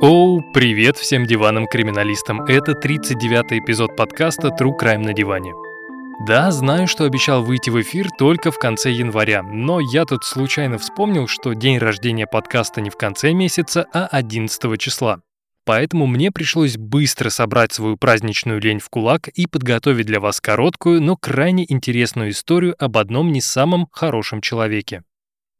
Оу, привет всем диванам-криминалистам. Это 39-й эпизод подкаста True Crime на диване. Да, знаю, что обещал выйти в эфир только в конце января, но я тут случайно вспомнил, что день рождения подкаста не в конце месяца, а 11 числа. Поэтому мне пришлось быстро собрать свою праздничную лень в кулак и подготовить для вас короткую, но крайне интересную историю об одном не самом хорошем человеке.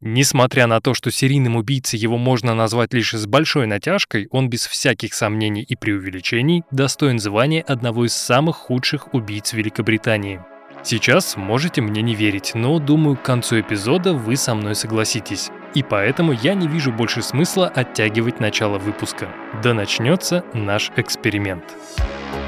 Несмотря на то, что серийным убийцей его можно назвать лишь с большой натяжкой, он без всяких сомнений и преувеличений достоин звания одного из самых худших убийц Великобритании. Сейчас можете мне не верить, но думаю, к концу эпизода вы со мной согласитесь. И поэтому я не вижу больше смысла оттягивать начало выпуска. Да начнется наш эксперимент. Камден,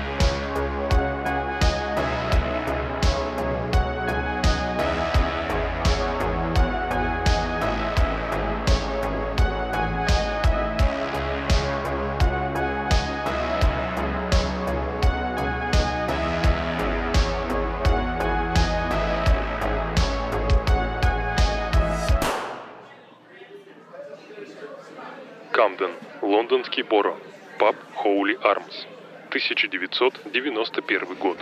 лондонский Боро, паб Хоули Армс, 1991 год.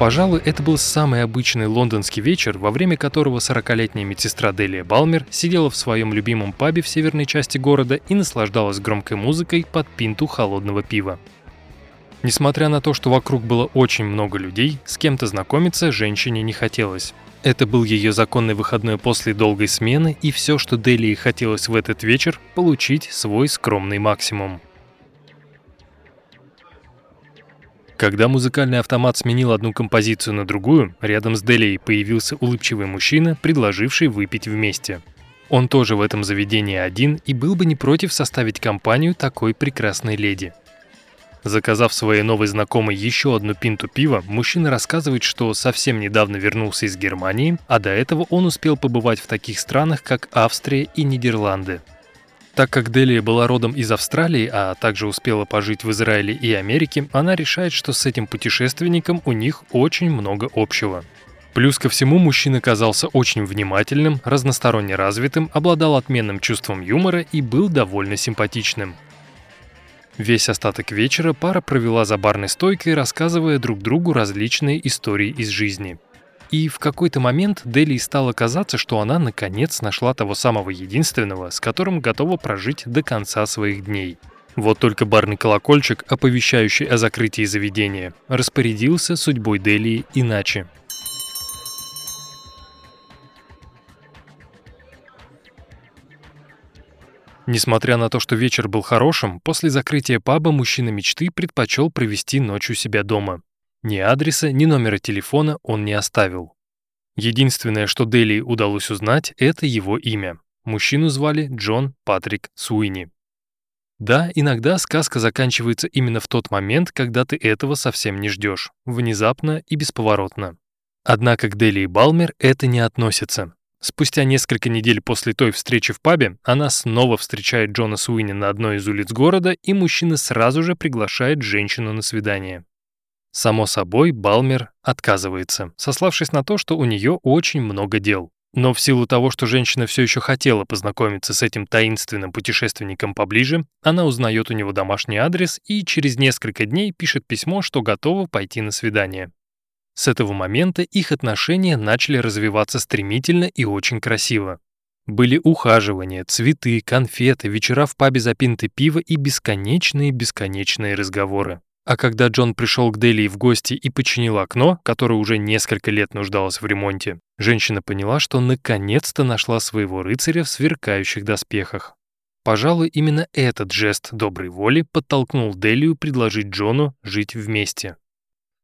Пожалуй, это был самый обычный лондонский вечер, во время которого 40-летняя медсестра Делия Балмер сидела в своем любимом пабе в северной части города и наслаждалась громкой музыкой под пинту холодного пива. Несмотря на то, что вокруг было очень много людей, с кем-то знакомиться женщине не хотелось. Это был ее законный выходной после долгой смены, и все, что Делии хотелось в этот вечер, получить свой скромный максимум. Когда музыкальный автомат сменил одну композицию на другую, рядом с Делией появился улыбчивый мужчина, предложивший выпить вместе. Он тоже в этом заведении один и был бы не против составить компанию такой прекрасной леди. Заказав своей новой знакомой еще одну пинту пива, мужчина рассказывает, что совсем недавно вернулся из Германии, а до этого он успел побывать в таких странах, как Австрия и Нидерланды. Так как Делия была родом из Австралии, а также успела пожить в Израиле и Америке, она решает, что с этим путешественником у них очень много общего. Плюс ко всему, мужчина казался очень внимательным, разносторонне развитым, обладал отменным чувством юмора и был довольно симпатичным. Весь остаток вечера пара провела за барной стойкой, рассказывая друг другу различные истории из жизни. И в какой-то момент Дели стало казаться, что она наконец нашла того самого единственного, с которым готова прожить до конца своих дней. Вот только барный колокольчик, оповещающий о закрытии заведения, распорядился судьбой Делии иначе. Несмотря на то, что вечер был хорошим, после закрытия паба мужчина мечты предпочел провести ночь у себя дома. Ни адреса, ни номера телефона он не оставил. Единственное, что Дели удалось узнать, это его имя. Мужчину звали Джон Патрик Суини. Да, иногда сказка заканчивается именно в тот момент, когда ты этого совсем не ждешь, внезапно и бесповоротно. Однако к Дели и Балмер это не относится. Спустя несколько недель после той встречи в пабе она снова встречает Джона Суини на одной из улиц города, и мужчина сразу же приглашает женщину на свидание. Само собой, Балмер отказывается, сославшись на то, что у нее очень много дел. Но в силу того, что женщина все еще хотела познакомиться с этим таинственным путешественником поближе, она узнает у него домашний адрес и через несколько дней пишет письмо, что готова пойти на свидание. С этого момента их отношения начали развиваться стремительно и очень красиво. Были ухаживания, цветы, конфеты, вечера в пабе за пинты пива и бесконечные-бесконечные разговоры. А когда Джон пришел к Делии в гости и починил окно, которое уже несколько лет нуждалось в ремонте, женщина поняла, что наконец-то нашла своего рыцаря в сверкающих доспехах. Пожалуй, именно этот жест доброй воли подтолкнул Делию предложить Джону жить вместе.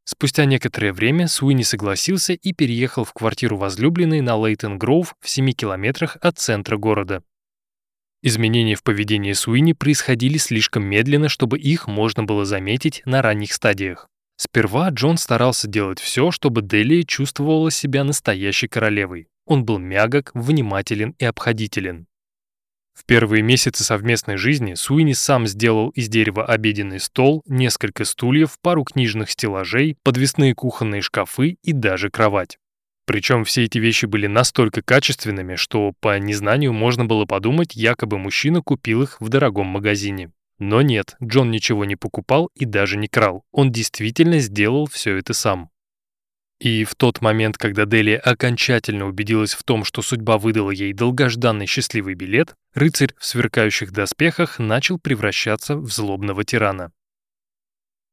Спустя некоторое время Суини согласился и переехал в квартиру возлюбленной на Лейтон-Гроув в 7 километрах от центра города. Изменения в поведении Суини происходили слишком медленно, чтобы их можно было заметить на ранних стадиях. Сперва Джон старался делать все, чтобы Делия чувствовала себя настоящей королевой. Он был мягок, внимателен и обходителен. В первые месяцы совместной жизни Суини сам сделал из дерева обеденный стол, несколько стульев, пару книжных стеллажей, подвесные кухонные шкафы и даже кровать. Причем все эти вещи были настолько качественными, что по незнанию можно было подумать, якобы мужчина купил их в дорогом магазине. Но нет, Джон ничего не покупал и даже не крал. Он действительно сделал все это сам. И в тот момент, когда Делия окончательно убедилась в том, что судьба выдала ей долгожданный счастливый билет, рыцарь в сверкающих доспехах начал превращаться в злобного тирана.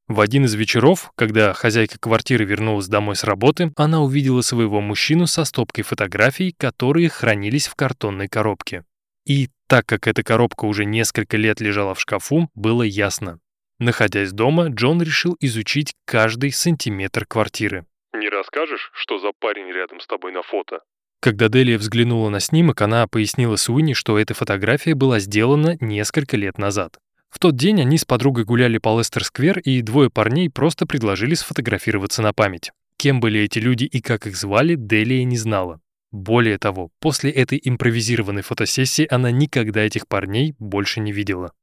В один из вечеров, когда хозяйка квартиры вернулась домой с работы, она увидела своего мужчину со стопкой фотографий, которые хранились в картонной коробке. И так как эта коробка уже несколько лет лежала в шкафу, было ясно. Находясь дома, Джон решил изучить каждый сантиметр квартиры. Не расскажешь, что за парень рядом с тобой на фото? Когда Делия взглянула на снимок, она пояснила Суини, что эта фотография была сделана несколько лет назад. В тот день они с подругой гуляли по Лестер-сквер, и двое парней просто предложили сфотографироваться на память. Кем были эти люди и как их звали, Делия не знала. Более того, после этой импровизированной фотосессии она никогда этих парней больше не видела.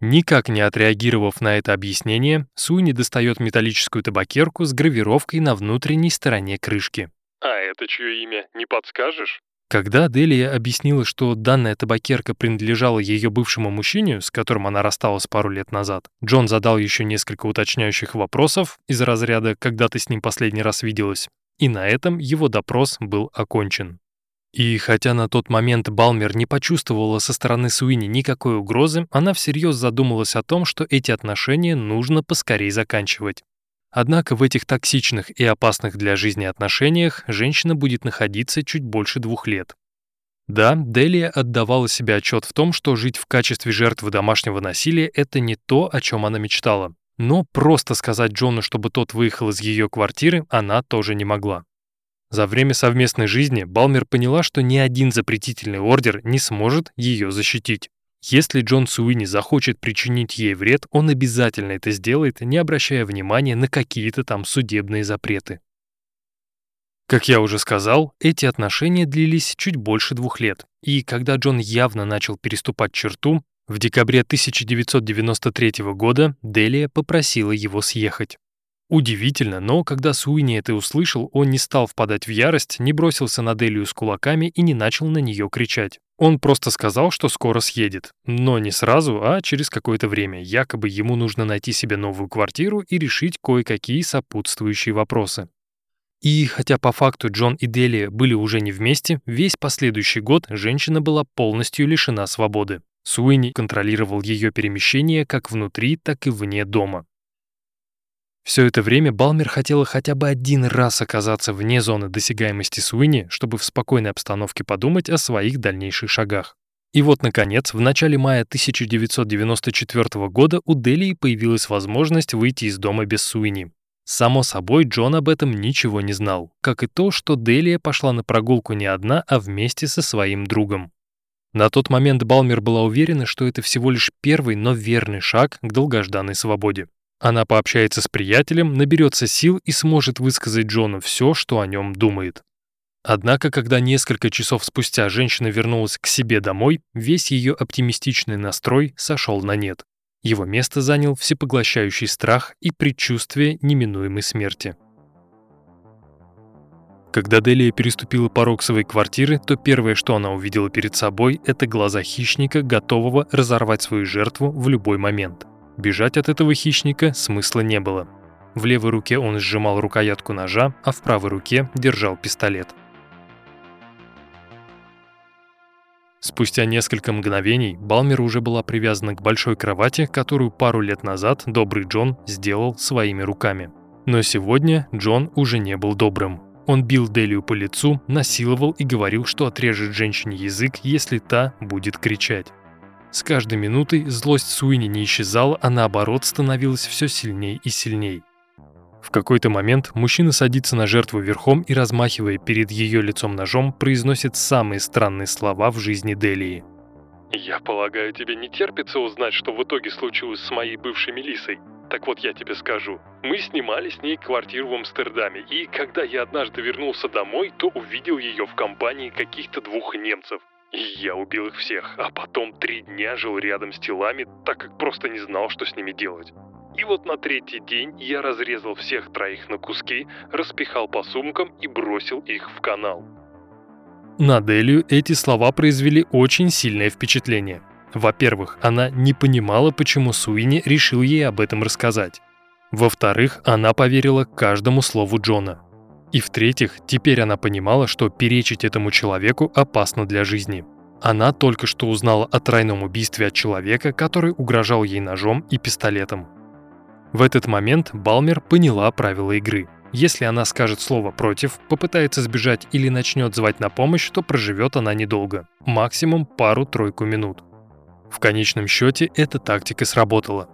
Никак не отреагировав на это объяснение, Суини достает металлическую табакерку с гравировкой на внутренней стороне крышки. А это чье имя, не подскажешь? Когда Делия объяснила, что данная табакерка принадлежала ее бывшему мужчине, с которым она рассталась пару лет назад, Джон задал еще несколько уточняющих вопросов из разряда «когда ты с ним последний раз виделась?», и на этом его допрос был окончен. И хотя на тот момент Балмер не почувствовала со стороны Суини никакой угрозы, она всерьез задумалась о том, что эти отношения нужно поскорей заканчивать. Однако в этих токсичных и опасных для жизни отношениях женщина будет находиться чуть больше двух лет. Да, Делия отдавала себе отчет в том, что жить в качестве жертвы домашнего насилия – это не то, о чем она мечтала. Но просто сказать Джону, чтобы тот выехал из ее квартиры, она тоже не могла. За время совместной жизни Балмер поняла, что ни один запретительный ордер не сможет ее защитить. Если Джон Суини захочет причинить ей вред, он обязательно это сделает, не обращая внимания на какие-то там судебные запреты. Как я уже сказал, эти отношения длились чуть больше двух лет, и когда Джон явно начал переступать черту, в декабре 1993 года Делия попросила его съехать. Удивительно, но когда Суини это услышал, он не стал впадать в ярость, не бросился на Делию с кулаками и не начал на нее кричать. Он просто сказал, что скоро съедет. Но не сразу, а через какое-то время. Якобы ему нужно найти себе новую квартиру и решить кое-какие сопутствующие вопросы. И хотя по факту Джон и Делия были уже не вместе, весь последующий год женщина была полностью лишена свободы. Суини контролировал ее перемещение как внутри, так и вне дома. Все это время Балмер хотела хотя бы один раз оказаться вне зоны досягаемости Суини, чтобы в спокойной обстановке подумать о своих дальнейших шагах. И вот, наконец, в начале мая 1994 года у Делии появилась возможность выйти из дома без Суини. Само собой, Джон об этом ничего не знал, как и то, что Делия пошла на прогулку не одна, а вместе со своим другом. На тот момент Балмер была уверена, что это всего лишь первый, но верный шаг к долгожданной свободе. Она пообщается с приятелем, наберется сил и сможет высказать Джону все, что о нем думает. Однако, когда несколько часов спустя женщина вернулась к себе домой, весь ее оптимистичный настрой сошел на нет. Его место занял всепоглощающий страх и предчувствие неминуемой смерти. Когда Делия переступила порог своей квартиры, то первое, что она увидела перед собой, это глаза хищника, готового разорвать свою жертву в любой момент – Бежать от этого хищника смысла не было. В левой руке он сжимал рукоятку ножа, а в правой руке держал пистолет. Спустя несколько мгновений Балмер уже была привязана к большой кровати, которую пару лет назад добрый Джон сделал своими руками. Но сегодня Джон уже не был добрым. Он бил Делию по лицу, насиловал и говорил, что отрежет женщине язык, если та будет кричать. С каждой минутой злость Суини не исчезала, а наоборот становилась все сильнее и сильнее. В какой-то момент мужчина садится на жертву верхом и, размахивая перед ее лицом ножом, произносит самые странные слова в жизни Делии. «Я полагаю, тебе не терпится узнать, что в итоге случилось с моей бывшей Мелиссой. Так вот я тебе скажу. Мы снимали с ней квартиру в Амстердаме, и когда я однажды вернулся домой, то увидел ее в компании каких-то двух немцев. Я убил их всех, а потом три дня жил рядом с телами, так как просто не знал, что с ними делать. И вот на третий день я разрезал всех троих на куски, распихал по сумкам и бросил их в канал. На Делию эти слова произвели очень сильное впечатление. Во-первых, она не понимала, почему Суини решил ей об этом рассказать. Во-вторых, она поверила каждому слову Джона. И в-третьих, теперь она понимала, что перечить этому человеку опасно для жизни. Она только что узнала о тройном убийстве от человека, который угрожал ей ножом и пистолетом. В этот момент Балмер поняла правила игры. Если она скажет слово «против», попытается сбежать или начнет звать на помощь, то проживет она недолго. Максимум пару-тройку минут. В конечном счете эта тактика сработала.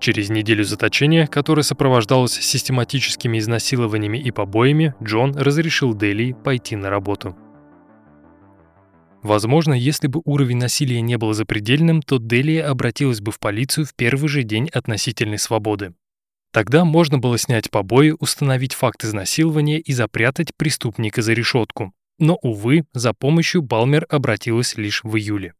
Через неделю заточения, которое сопровождалось систематическими изнасилованиями и побоями, Джон разрешил Дели пойти на работу. Возможно, если бы уровень насилия не был запредельным, то Делия обратилась бы в полицию в первый же день относительной свободы. Тогда можно было снять побои, установить факт изнасилования и запрятать преступника за решетку. Но, увы, за помощью Балмер обратилась лишь в июле.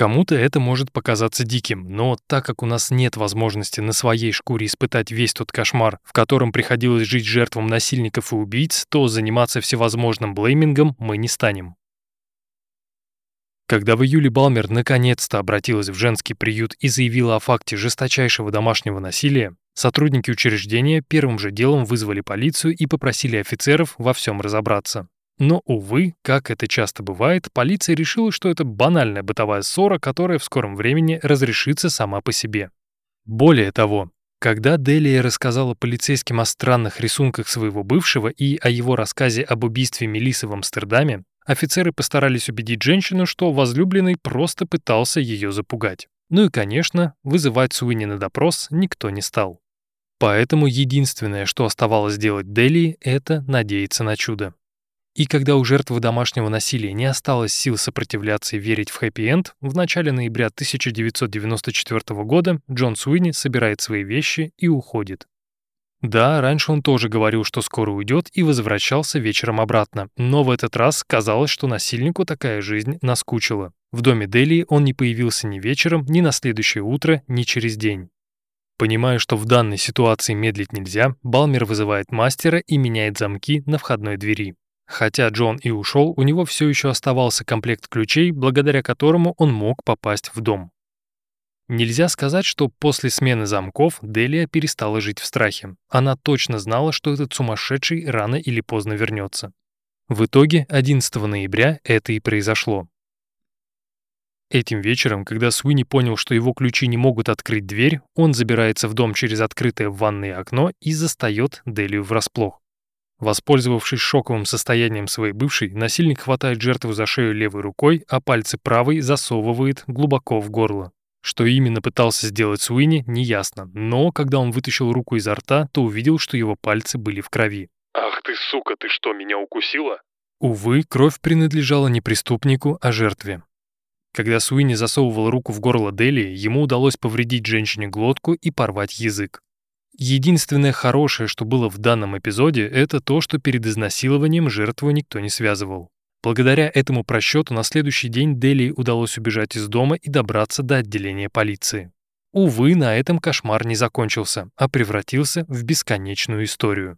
Кому-то это может показаться диким, но так как у нас нет возможности на своей шкуре испытать весь тот кошмар, в котором приходилось жить жертвам насильников и убийц, то заниматься всевозможным блеймингом мы не станем. Когда в июле Балмер наконец-то обратилась в женский приют и заявила о факте жесточайшего домашнего насилия, сотрудники учреждения первым же делом вызвали полицию и попросили офицеров во всем разобраться. Но, увы, как это часто бывает, полиция решила, что это банальная бытовая ссора, которая в скором времени разрешится сама по себе. Более того, когда Делия рассказала полицейским о странных рисунках своего бывшего и о его рассказе об убийстве Мелисы в Амстердаме, Офицеры постарались убедить женщину, что возлюбленный просто пытался ее запугать. Ну и, конечно, вызывать Суини на допрос никто не стал. Поэтому единственное, что оставалось делать Дели, это надеяться на чудо. И когда у жертвы домашнего насилия не осталось сил сопротивляться и верить в хэппи-энд, в начале ноября 1994 года Джон Суини собирает свои вещи и уходит. Да, раньше он тоже говорил, что скоро уйдет и возвращался вечером обратно, но в этот раз казалось, что насильнику такая жизнь наскучила. В доме Дели он не появился ни вечером, ни на следующее утро, ни через день. Понимая, что в данной ситуации медлить нельзя, Балмер вызывает мастера и меняет замки на входной двери. Хотя Джон и ушел, у него все еще оставался комплект ключей, благодаря которому он мог попасть в дом. Нельзя сказать, что после смены замков Делия перестала жить в страхе. Она точно знала, что этот сумасшедший рано или поздно вернется. В итоге 11 ноября это и произошло. Этим вечером, когда Суини понял, что его ключи не могут открыть дверь, он забирается в дом через открытое в ванной окно и застает Делию врасплох. Воспользовавшись шоковым состоянием своей бывшей, насильник хватает жертву за шею левой рукой, а пальцы правой засовывает глубоко в горло. Что именно пытался сделать Суини, неясно, но когда он вытащил руку изо рта, то увидел, что его пальцы были в крови. «Ах ты, сука, ты что, меня укусила?» Увы, кровь принадлежала не преступнику, а жертве. Когда Суини засовывал руку в горло Дели, ему удалось повредить женщине глотку и порвать язык. Единственное хорошее, что было в данном эпизоде, это то, что перед изнасилованием жертву никто не связывал. Благодаря этому просчету на следующий день Дели удалось убежать из дома и добраться до отделения полиции. Увы, на этом кошмар не закончился, а превратился в бесконечную историю.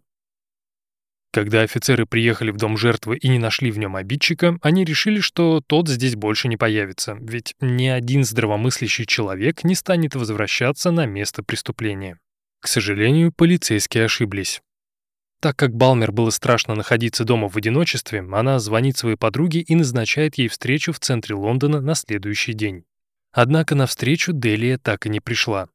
Когда офицеры приехали в дом жертвы и не нашли в нем обидчика, они решили, что тот здесь больше не появится, ведь ни один здравомыслящий человек не станет возвращаться на место преступления. К сожалению, полицейские ошиблись. Так как Балмер было страшно находиться дома в одиночестве, она звонит своей подруге и назначает ей встречу в центре Лондона на следующий день. Однако на встречу Делия так и не пришла.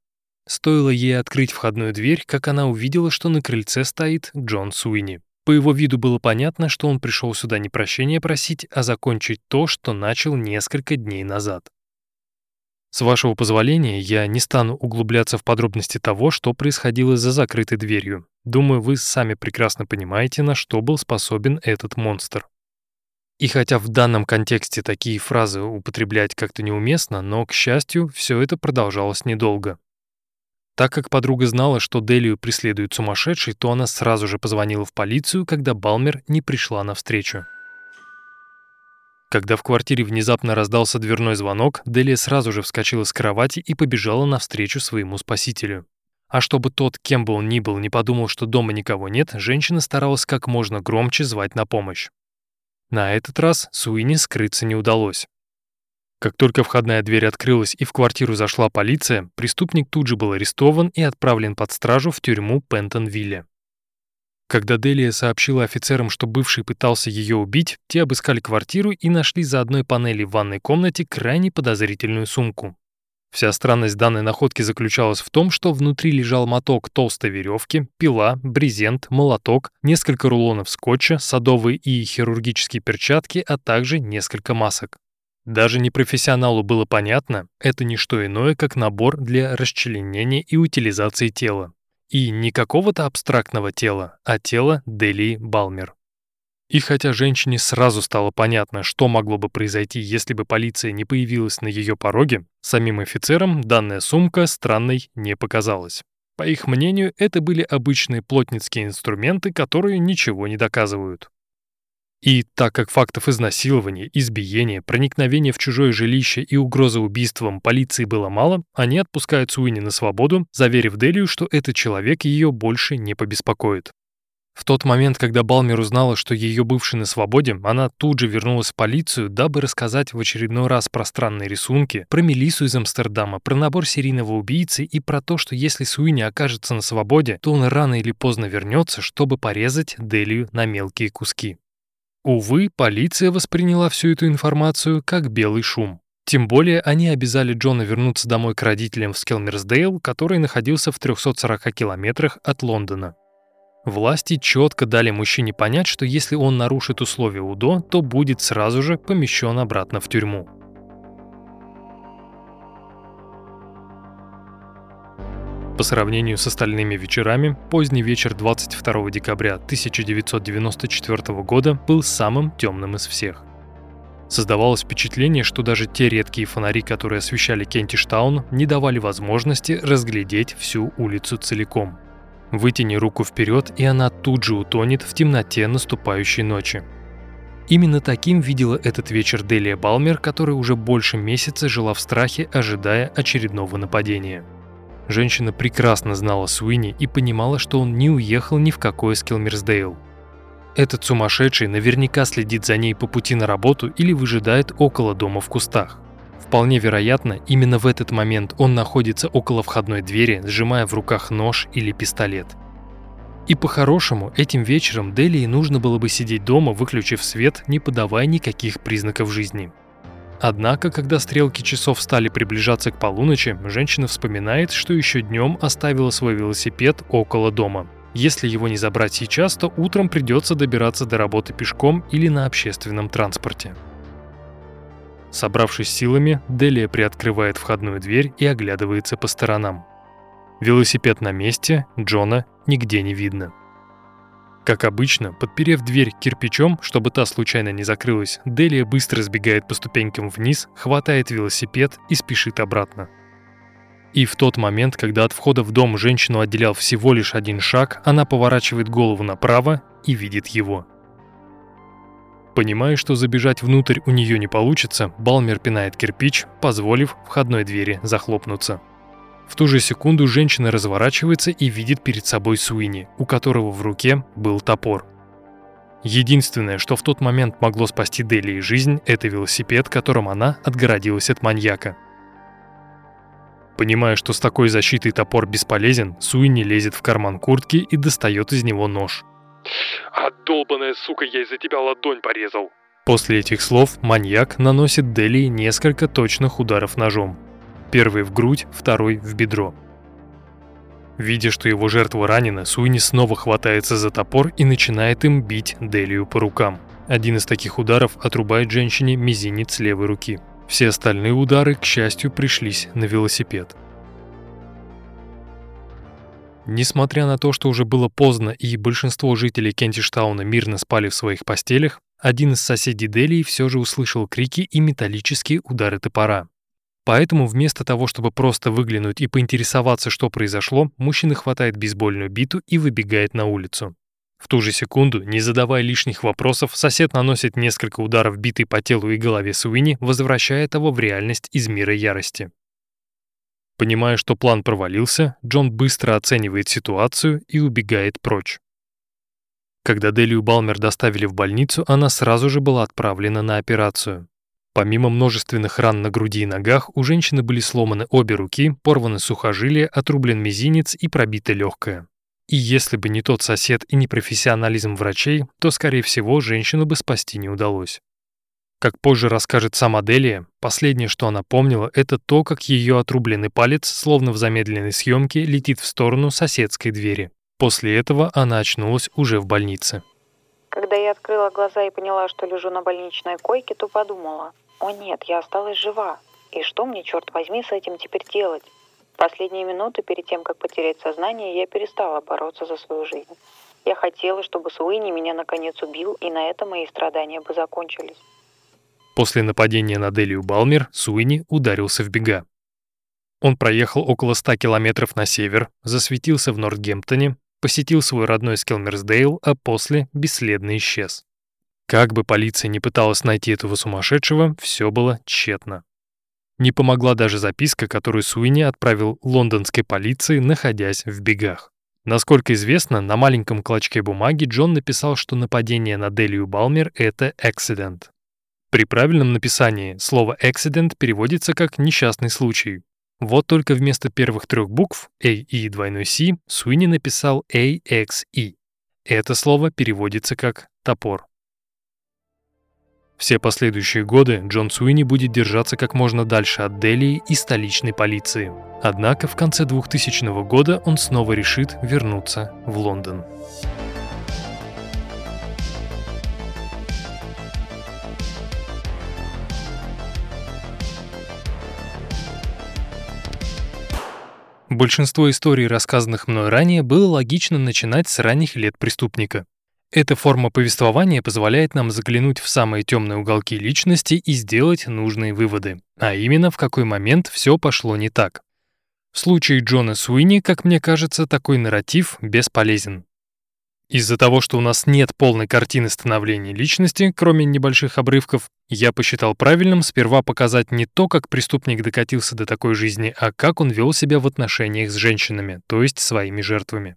Стоило ей открыть входную дверь, как она увидела, что на крыльце стоит Джон Суини. По его виду было понятно, что он пришел сюда не прощения просить, а закончить то, что начал несколько дней назад. С вашего позволения, я не стану углубляться в подробности того, что происходило за закрытой дверью. Думаю, вы сами прекрасно понимаете, на что был способен этот монстр. И хотя в данном контексте такие фразы употреблять как-то неуместно, но, к счастью, все это продолжалось недолго. Так как подруга знала, что Делию преследует сумасшедший, то она сразу же позвонила в полицию, когда Балмер не пришла навстречу. Когда в квартире внезапно раздался дверной звонок, Делия сразу же вскочила с кровати и побежала навстречу своему спасителю. А чтобы тот, кем бы он ни был, не подумал, что дома никого нет, женщина старалась как можно громче звать на помощь. На этот раз Суини скрыться не удалось. Как только входная дверь открылась и в квартиру зашла полиция, преступник тут же был арестован и отправлен под стражу в тюрьму Пентонвилля. Когда Делия сообщила офицерам, что бывший пытался ее убить, те обыскали квартиру и нашли за одной панели в ванной комнате крайне подозрительную сумку. Вся странность данной находки заключалась в том, что внутри лежал моток толстой веревки, пила, брезент, молоток, несколько рулонов скотча, садовые и хирургические перчатки, а также несколько масок. Даже непрофессионалу было понятно, это не что иное, как набор для расчленения и утилизации тела. И не какого-то абстрактного тела, а тела Делии Балмер. И хотя женщине сразу стало понятно, что могло бы произойти, если бы полиция не появилась на ее пороге, самим офицерам данная сумка странной не показалась. По их мнению, это были обычные плотницкие инструменты, которые ничего не доказывают. И так как фактов изнасилования, избиения, проникновения в чужое жилище и угрозы убийством полиции было мало, они отпускают Суини на свободу, заверив Делию, что этот человек ее больше не побеспокоит. В тот момент, когда Балмер узнала, что ее бывший на свободе, она тут же вернулась в полицию, дабы рассказать в очередной раз про странные рисунки, про Мелису из Амстердама, про набор серийного убийцы и про то, что если Суини окажется на свободе, то он рано или поздно вернется, чтобы порезать Делию на мелкие куски. Увы, полиция восприняла всю эту информацию как белый шум. Тем более они обязали Джона вернуться домой к родителям в Скелмерсдейл, который находился в 340 километрах от Лондона. Власти четко дали мужчине понять, что если он нарушит условия УДО, то будет сразу же помещен обратно в тюрьму. По сравнению с остальными вечерами, поздний вечер 22 декабря 1994 года был самым темным из всех. Создавалось впечатление, что даже те редкие фонари, которые освещали Кентиштаун, не давали возможности разглядеть всю улицу целиком – Вытяни руку вперед, и она тут же утонет в темноте наступающей ночи. Именно таким видела этот вечер Делия Балмер, которая уже больше месяца жила в страхе, ожидая очередного нападения. Женщина прекрасно знала Суини и понимала, что он не уехал ни в какой Скилмерсдейл. Этот сумасшедший наверняка следит за ней по пути на работу или выжидает около дома в кустах. Вполне вероятно, именно в этот момент он находится около входной двери, сжимая в руках нож или пистолет. И по-хорошему, этим вечером Делии нужно было бы сидеть дома, выключив свет, не подавая никаких признаков жизни. Однако, когда стрелки часов стали приближаться к полуночи, женщина вспоминает, что еще днем оставила свой велосипед около дома. Если его не забрать сейчас, то утром придется добираться до работы пешком или на общественном транспорте. Собравшись силами, Делия приоткрывает входную дверь и оглядывается по сторонам. Велосипед на месте, Джона нигде не видно. Как обычно, подперев дверь кирпичом, чтобы та случайно не закрылась, Делия быстро сбегает по ступенькам вниз, хватает велосипед и спешит обратно. И в тот момент, когда от входа в дом женщину отделял всего лишь один шаг, она поворачивает голову направо и видит его – Понимая, что забежать внутрь у нее не получится, Балмер пинает кирпич, позволив входной двери захлопнуться. В ту же секунду женщина разворачивается и видит перед собой Суини, у которого в руке был топор. Единственное, что в тот момент могло спасти Дели жизнь, это велосипед, которым она отгородилась от маньяка. Понимая, что с такой защитой топор бесполезен, Суини лезет в карман куртки и достает из него нож – а долбаная сука, я из-за тебя ладонь порезал. После этих слов маньяк наносит Дели несколько точных ударов ножом. Первый в грудь, второй в бедро. Видя, что его жертва ранена, Суини снова хватается за топор и начинает им бить Делию по рукам. Один из таких ударов отрубает женщине мизинец левой руки. Все остальные удары, к счастью, пришлись на велосипед. Несмотря на то, что уже было поздно и большинство жителей Кентиштауна мирно спали в своих постелях, один из соседей Делии все же услышал крики и металлические удары топора. Поэтому вместо того, чтобы просто выглянуть и поинтересоваться, что произошло, мужчина хватает бейсбольную биту и выбегает на улицу. В ту же секунду, не задавая лишних вопросов, сосед наносит несколько ударов битой по телу и голове Суини, возвращая того в реальность из мира ярости. Понимая, что план провалился, Джон быстро оценивает ситуацию и убегает прочь. Когда Делию Балмер доставили в больницу, она сразу же была отправлена на операцию. Помимо множественных ран на груди и ногах, у женщины были сломаны обе руки, порваны сухожилия, отрублен мизинец и пробита легкая. И если бы не тот сосед и не профессионализм врачей, то, скорее всего, женщину бы спасти не удалось. Как позже расскажет сама Делия, последнее, что она помнила, это то, как ее отрубленный палец, словно в замедленной съемке, летит в сторону соседской двери. После этого она очнулась уже в больнице. Когда я открыла глаза и поняла, что лежу на больничной койке, то подумала, «О нет, я осталась жива. И что мне, черт возьми, с этим теперь делать?» Последние минуты перед тем, как потерять сознание, я перестала бороться за свою жизнь. Я хотела, чтобы Суини меня наконец убил, и на этом мои страдания бы закончились. После нападения на Делию Балмер Суини ударился в бега. Он проехал около 100 километров на север, засветился в Нортгемптоне, посетил свой родной Скелмерсдейл, а после бесследно исчез. Как бы полиция не пыталась найти этого сумасшедшего, все было тщетно. Не помогла даже записка, которую Суини отправил лондонской полиции, находясь в бегах. Насколько известно, на маленьком клочке бумаги Джон написал, что нападение на Делию Балмер — это accident. При правильном написании слово accident переводится как «несчастный случай». Вот только вместо первых трех букв A и двойной C Суини написал AXE. Это слово переводится как «топор». Все последующие годы Джон Суини будет держаться как можно дальше от Делии и столичной полиции. Однако в конце 2000 года он снова решит вернуться в Лондон. Большинство историй, рассказанных мной ранее, было логично начинать с ранних лет преступника. Эта форма повествования позволяет нам заглянуть в самые темные уголки личности и сделать нужные выводы, а именно в какой момент все пошло не так. В случае Джона Суини, как мне кажется, такой нарратив бесполезен. Из-за того, что у нас нет полной картины становления личности, кроме небольших обрывков, я посчитал правильным сперва показать не то, как преступник докатился до такой жизни, а как он вел себя в отношениях с женщинами, то есть своими жертвами.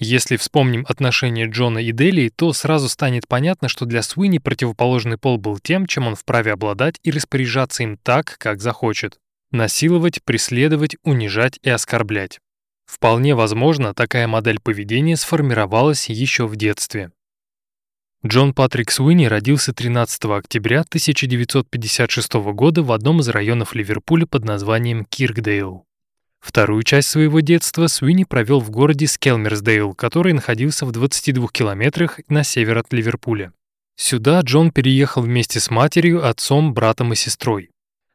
Если вспомним отношения Джона и Дели, то сразу станет понятно, что для Суини противоположный пол был тем, чем он вправе обладать и распоряжаться им так, как захочет. Насиловать, преследовать, унижать и оскорблять. Вполне возможно, такая модель поведения сформировалась еще в детстве. Джон Патрик Суини родился 13 октября 1956 года в одном из районов Ливерпуля под названием Киркдейл. Вторую часть своего детства Суини провел в городе Скелмерсдейл, который находился в 22 километрах на север от Ливерпуля. Сюда Джон переехал вместе с матерью, отцом, братом и сестрой.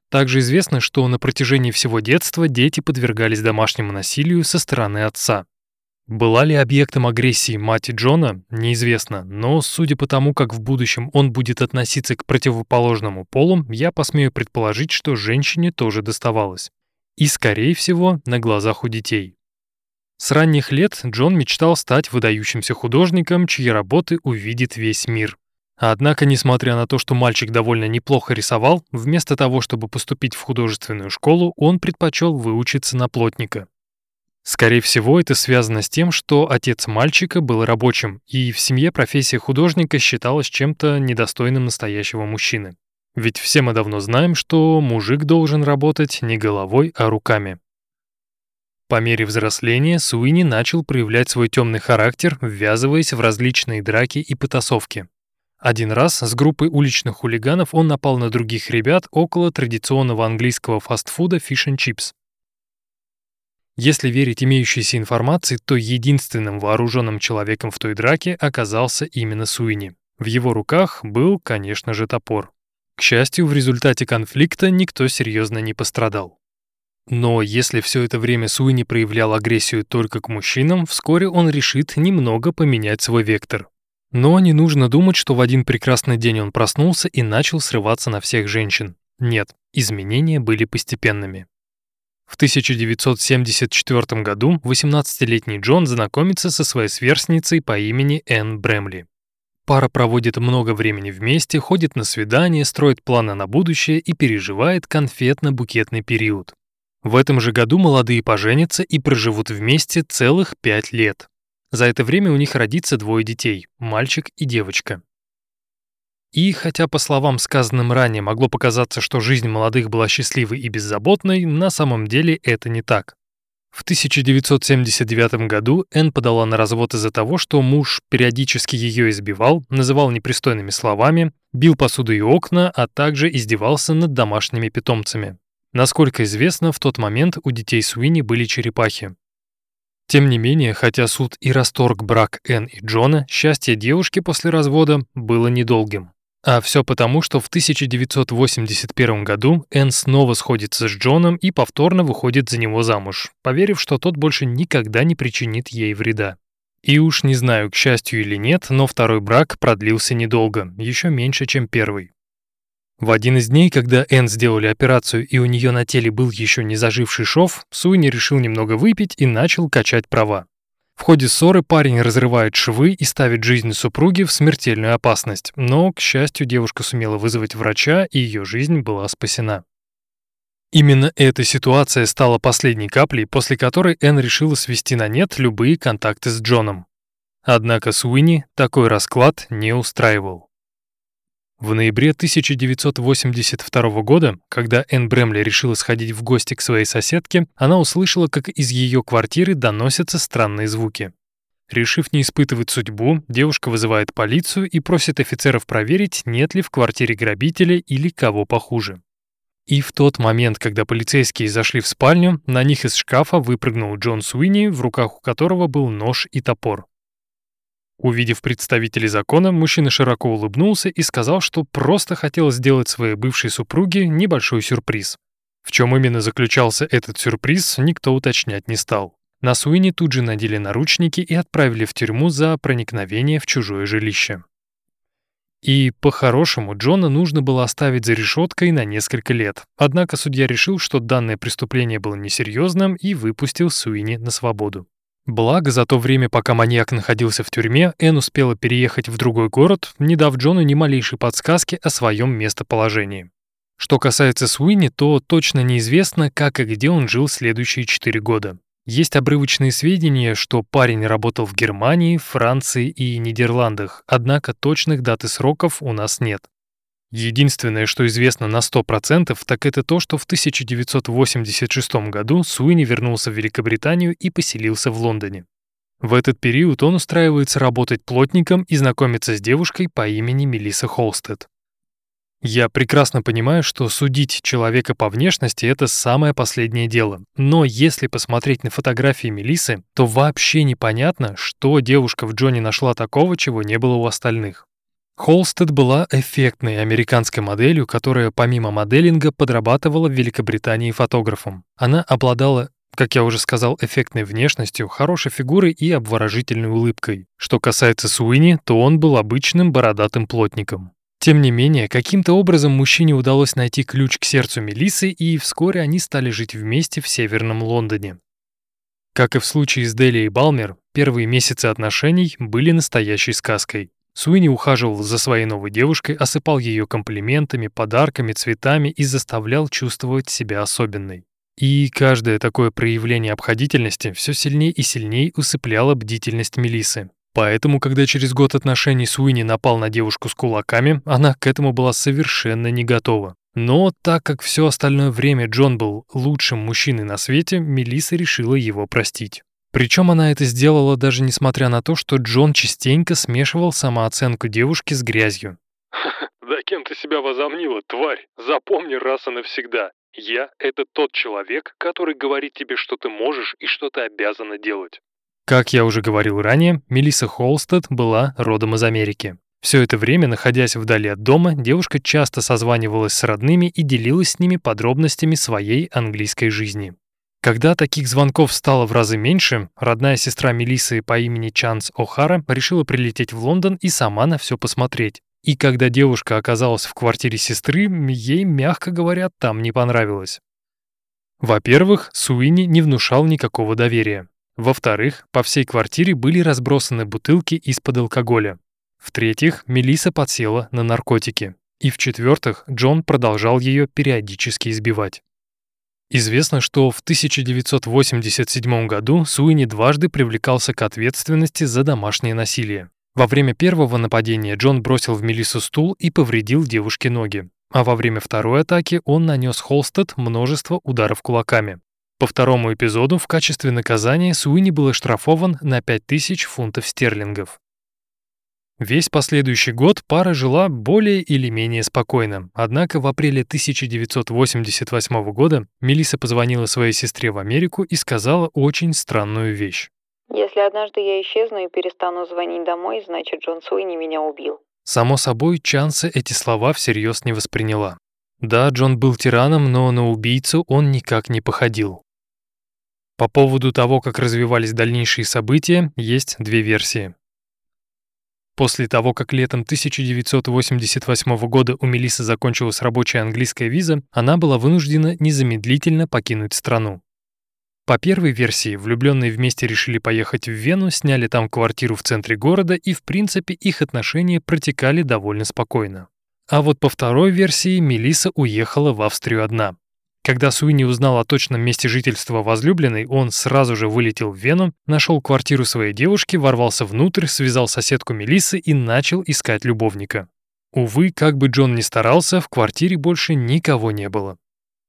Также известно, что на протяжении всего детства дети подвергались домашнему насилию со стороны отца. Была ли объектом агрессии мать Джона, неизвестно, но судя по тому, как в будущем он будет относиться к противоположному полу, я посмею предположить, что женщине тоже доставалось и, скорее всего, на глазах у детей. С ранних лет Джон мечтал стать выдающимся художником, чьи работы увидит весь мир. Однако, несмотря на то, что мальчик довольно неплохо рисовал, вместо того, чтобы поступить в художественную школу, он предпочел выучиться на плотника. Скорее всего, это связано с тем, что отец мальчика был рабочим, и в семье профессия художника считалась чем-то недостойным настоящего мужчины. Ведь все мы давно знаем, что мужик должен работать не головой, а руками. По мере взросления Суини начал проявлять свой темный характер, ввязываясь в различные драки и потасовки. Один раз с группой уличных хулиганов он напал на других ребят около традиционного английского фастфуда Fish and Chips. Если верить имеющейся информации, то единственным вооруженным человеком в той драке оказался именно Суини. В его руках был, конечно же, топор. К счастью, в результате конфликта никто серьезно не пострадал. Но если все это время Суини проявлял агрессию только к мужчинам, вскоре он решит немного поменять свой вектор. Но не нужно думать, что в один прекрасный день он проснулся и начал срываться на всех женщин. Нет, изменения были постепенными. В 1974 году 18-летний Джон знакомится со своей сверстницей по имени Энн Бремли. Пара проводит много времени вместе, ходит на свидания, строит планы на будущее и переживает конфетно-букетный период. В этом же году молодые поженятся и проживут вместе целых пять лет. За это время у них родится двое детей – мальчик и девочка. И хотя, по словам, сказанным ранее, могло показаться, что жизнь молодых была счастливой и беззаботной, на самом деле это не так. В 1979 году Энн подала на развод из-за того, что муж периодически ее избивал, называл непристойными словами, бил посуду и окна, а также издевался над домашними питомцами. Насколько известно, в тот момент у детей Суини были черепахи. Тем не менее, хотя суд и расторг брак Энн и Джона, счастье девушки после развода было недолгим. А все потому, что в 1981 году Энн снова сходится с Джоном и повторно выходит за него замуж, поверив, что тот больше никогда не причинит ей вреда. И уж не знаю, к счастью или нет, но второй брак продлился недолго, еще меньше, чем первый. В один из дней, когда Энн сделали операцию и у нее на теле был еще не заживший шов, Суини решил немного выпить и начал качать права. В ходе ссоры парень разрывает швы и ставит жизнь супруги в смертельную опасность, но, к счастью, девушка сумела вызвать врача, и ее жизнь была спасена. Именно эта ситуация стала последней каплей, после которой Энн решила свести на нет любые контакты с Джоном. Однако Суини такой расклад не устраивал. В ноябре 1982 года, когда Энн Бремли решила сходить в гости к своей соседке, она услышала, как из ее квартиры доносятся странные звуки. Решив не испытывать судьбу, девушка вызывает полицию и просит офицеров проверить, нет ли в квартире грабителя или кого похуже. И в тот момент, когда полицейские зашли в спальню, на них из шкафа выпрыгнул Джон Суини, в руках у которого был нож и топор. Увидев представителей закона, мужчина широко улыбнулся и сказал, что просто хотел сделать своей бывшей супруге небольшой сюрприз. В чем именно заключался этот сюрприз, никто уточнять не стал. На Суини тут же надели наручники и отправили в тюрьму за проникновение в чужое жилище. И, по-хорошему, Джона нужно было оставить за решеткой на несколько лет. Однако судья решил, что данное преступление было несерьезным и выпустил Суини на свободу. Благо, за то время, пока маньяк находился в тюрьме, Энн успела переехать в другой город, не дав Джону ни малейшей подсказки о своем местоположении. Что касается Суини, то точно неизвестно, как и где он жил следующие четыре года. Есть обрывочные сведения, что парень работал в Германии, Франции и Нидерландах, однако точных дат и сроков у нас нет. Единственное, что известно на 100%, так это то, что в 1986 году Суини вернулся в Великобританию и поселился в Лондоне. В этот период он устраивается работать плотником и знакомится с девушкой по имени Мелисса Холстед. Я прекрасно понимаю, что судить человека по внешности – это самое последнее дело. Но если посмотреть на фотографии Мелисы, то вообще непонятно, что девушка в Джоне нашла такого, чего не было у остальных. Холстед была эффектной американской моделью, которая помимо моделинга подрабатывала в Великобритании фотографом. Она обладала как я уже сказал, эффектной внешностью, хорошей фигурой и обворожительной улыбкой. Что касается Суини, то он был обычным бородатым плотником. Тем не менее, каким-то образом мужчине удалось найти ключ к сердцу Мелисы, и вскоре они стали жить вместе в Северном Лондоне. Как и в случае с Дели и Балмер, первые месяцы отношений были настоящей сказкой. Суини ухаживал за своей новой девушкой, осыпал ее комплиментами, подарками, цветами и заставлял чувствовать себя особенной. И каждое такое проявление обходительности все сильнее и сильнее усыпляло бдительность Мелисы. Поэтому, когда через год отношений Суини напал на девушку с кулаками, она к этому была совершенно не готова. Но так как все остальное время Джон был лучшим мужчиной на свете, Мелиса решила его простить. Причем она это сделала даже несмотря на то, что Джон частенько смешивал самооценку девушки с грязью. «Да кем ты себя возомнила, тварь? Запомни раз и навсегда. Я — это тот человек, который говорит тебе, что ты можешь и что ты обязана делать». Как я уже говорил ранее, Мелисса Холстед была родом из Америки. Все это время, находясь вдали от дома, девушка часто созванивалась с родными и делилась с ними подробностями своей английской жизни. Когда таких звонков стало в разы меньше, родная сестра Мелисы по имени Чанс О'Хара решила прилететь в Лондон и сама на все посмотреть. И когда девушка оказалась в квартире сестры, ей, мягко говоря, там не понравилось. Во-первых, Суини не внушал никакого доверия. Во-вторых, по всей квартире были разбросаны бутылки из-под алкоголя. В-третьих, Мелиса подсела на наркотики. И в-четвертых, Джон продолжал ее периодически избивать. Известно, что в 1987 году Суини дважды привлекался к ответственности за домашнее насилие. Во время первого нападения Джон бросил в Мелиссу стул и повредил девушке ноги. А во время второй атаки он нанес Холстед множество ударов кулаками. По второму эпизоду в качестве наказания Суини был оштрафован на 5000 фунтов стерлингов. Весь последующий год пара жила более или менее спокойно, однако в апреле 1988 года Мелиса позвонила своей сестре в Америку и сказала очень странную вещь. Если однажды я исчезну и перестану звонить домой, значит Джон Суини меня убил. Само собой, Чанса эти слова всерьез не восприняла. Да, Джон был тираном, но на убийцу он никак не походил. По поводу того, как развивались дальнейшие события, есть две версии. После того, как летом 1988 года у Мелисы закончилась рабочая английская виза, она была вынуждена незамедлительно покинуть страну. По первой версии, влюбленные вместе решили поехать в Вену, сняли там квартиру в центре города, и в принципе их отношения протекали довольно спокойно. А вот по второй версии Мелиса уехала в Австрию одна. Когда Суини узнал о точном месте жительства возлюбленной, он сразу же вылетел в Вену, нашел квартиру своей девушки, ворвался внутрь, связал соседку Мелиссы и начал искать любовника. Увы, как бы Джон ни старался, в квартире больше никого не было.